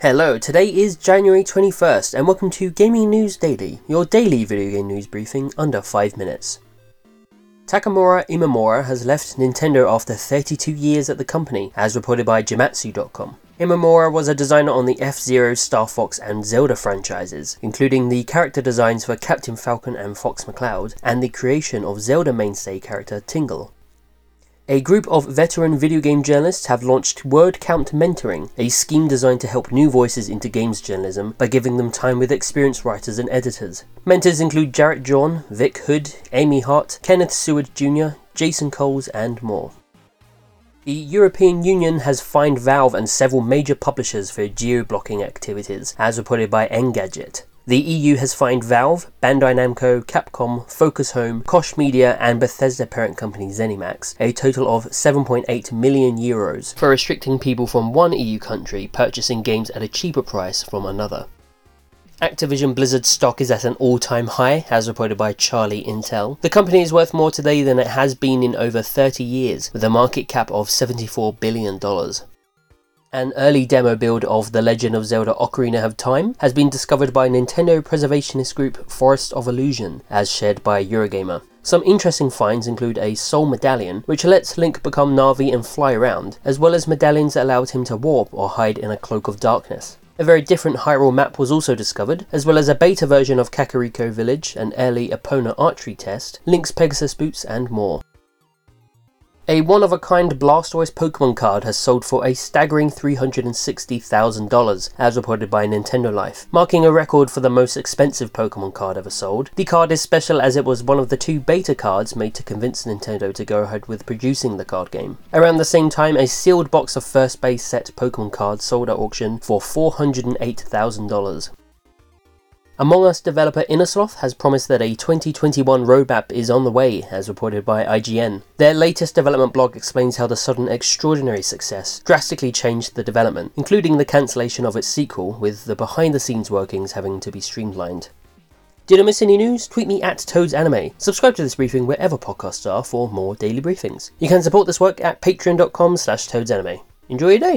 Hello, today is January 21st, and welcome to Gaming News Daily, your daily video game news briefing under 5 minutes. Takamura Imamura has left Nintendo after 32 years at the company, as reported by Gematsu.com. Imamura was a designer on the F-Zero, Star Fox and Zelda franchises, including the character designs for Captain Falcon and Fox McCloud, and the creation of Zelda mainstay character Tingle. A group of veteran video game journalists have launched Word Count Mentoring, a scheme designed to help new voices into games journalism by giving them time with experienced writers and editors. Mentors include Jarrett John, Vic Hood, Amy Hart, Kenneth Seward Jr., Jason Coles, and more. The European Union has fined Valve and several major publishers for geo-blocking activities, as reported by Engadget. The EU has fined Valve, Bandai Namco, Capcom, Focus Home, Koch Media, and Bethesda parent company ZeniMax a total of 7.8 million euros for restricting people from one EU country purchasing games at a cheaper price from another. Activision Blizzard stock is at an all time high, as reported by Charlie Intel. The company is worth more today than it has been in over 30 years, with a market cap of $74 billion. An early demo build of The Legend of Zelda Ocarina of Time has been discovered by Nintendo preservationist group Forest of Illusion, as shared by Eurogamer. Some interesting finds include a soul medallion, which lets Link become Navi and fly around, as well as medallions that allowed him to warp or hide in a cloak of darkness. A very different Hyrule map was also discovered, as well as a beta version of Kakariko Village, an early Epona archery test, Link's Pegasus boots, and more. A one of a kind Blastoise Pokemon card has sold for a staggering $360,000, as reported by Nintendo Life, marking a record for the most expensive Pokemon card ever sold. The card is special as it was one of the two beta cards made to convince Nintendo to go ahead with producing the card game. Around the same time, a sealed box of first base set Pokemon cards sold at auction for $408,000. Among Us developer Innersloth has promised that a 2021 roadmap is on the way, as reported by IGN. Their latest development blog explains how the sudden extraordinary success drastically changed the development, including the cancellation of its sequel, with the behind the scenes workings having to be streamlined. Did I miss any news? Tweet me at Toads Anime. Subscribe to this briefing wherever podcasts are for more daily briefings. You can support this work at patreon.com slash toadsanime. Enjoy your day!